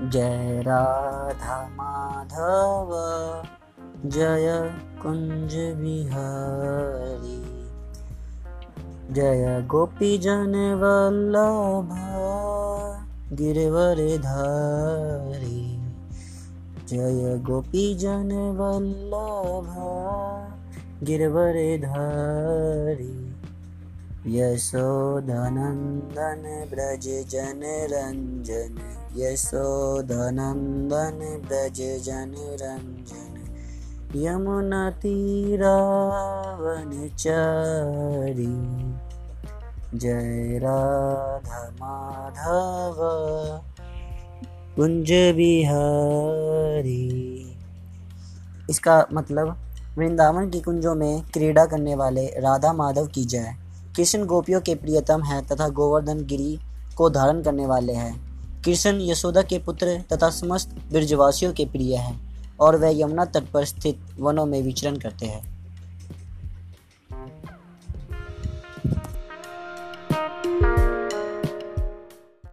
जय राधा माधव जय कुंज बिहारी जय गोपी जन वल्लभ गिरवर धारी जय गोपी जन वल्लभ गिरवर धारी यशोधनन्दन ब्रज जन रञ्जन यशोधनन्दन ब्रज जन रञ्जन यमुनतीरावनचारी जय राधा माधव, कुंज बिहारी। इसका मतलब वृंदावन की कुंजों में क्रीड़ा करने वाले राधा माधव की जय। कृष्ण गोपियों के प्रियतम हैं तथा गोवर्धन गिरी को धारण करने वाले हैं। कृष्ण यशोदा के पुत्र तथा समस्त ब्रजवासियों के प्रिय हैं और वह यमुना तट पर स्थित वनों में विचरण करते हैं।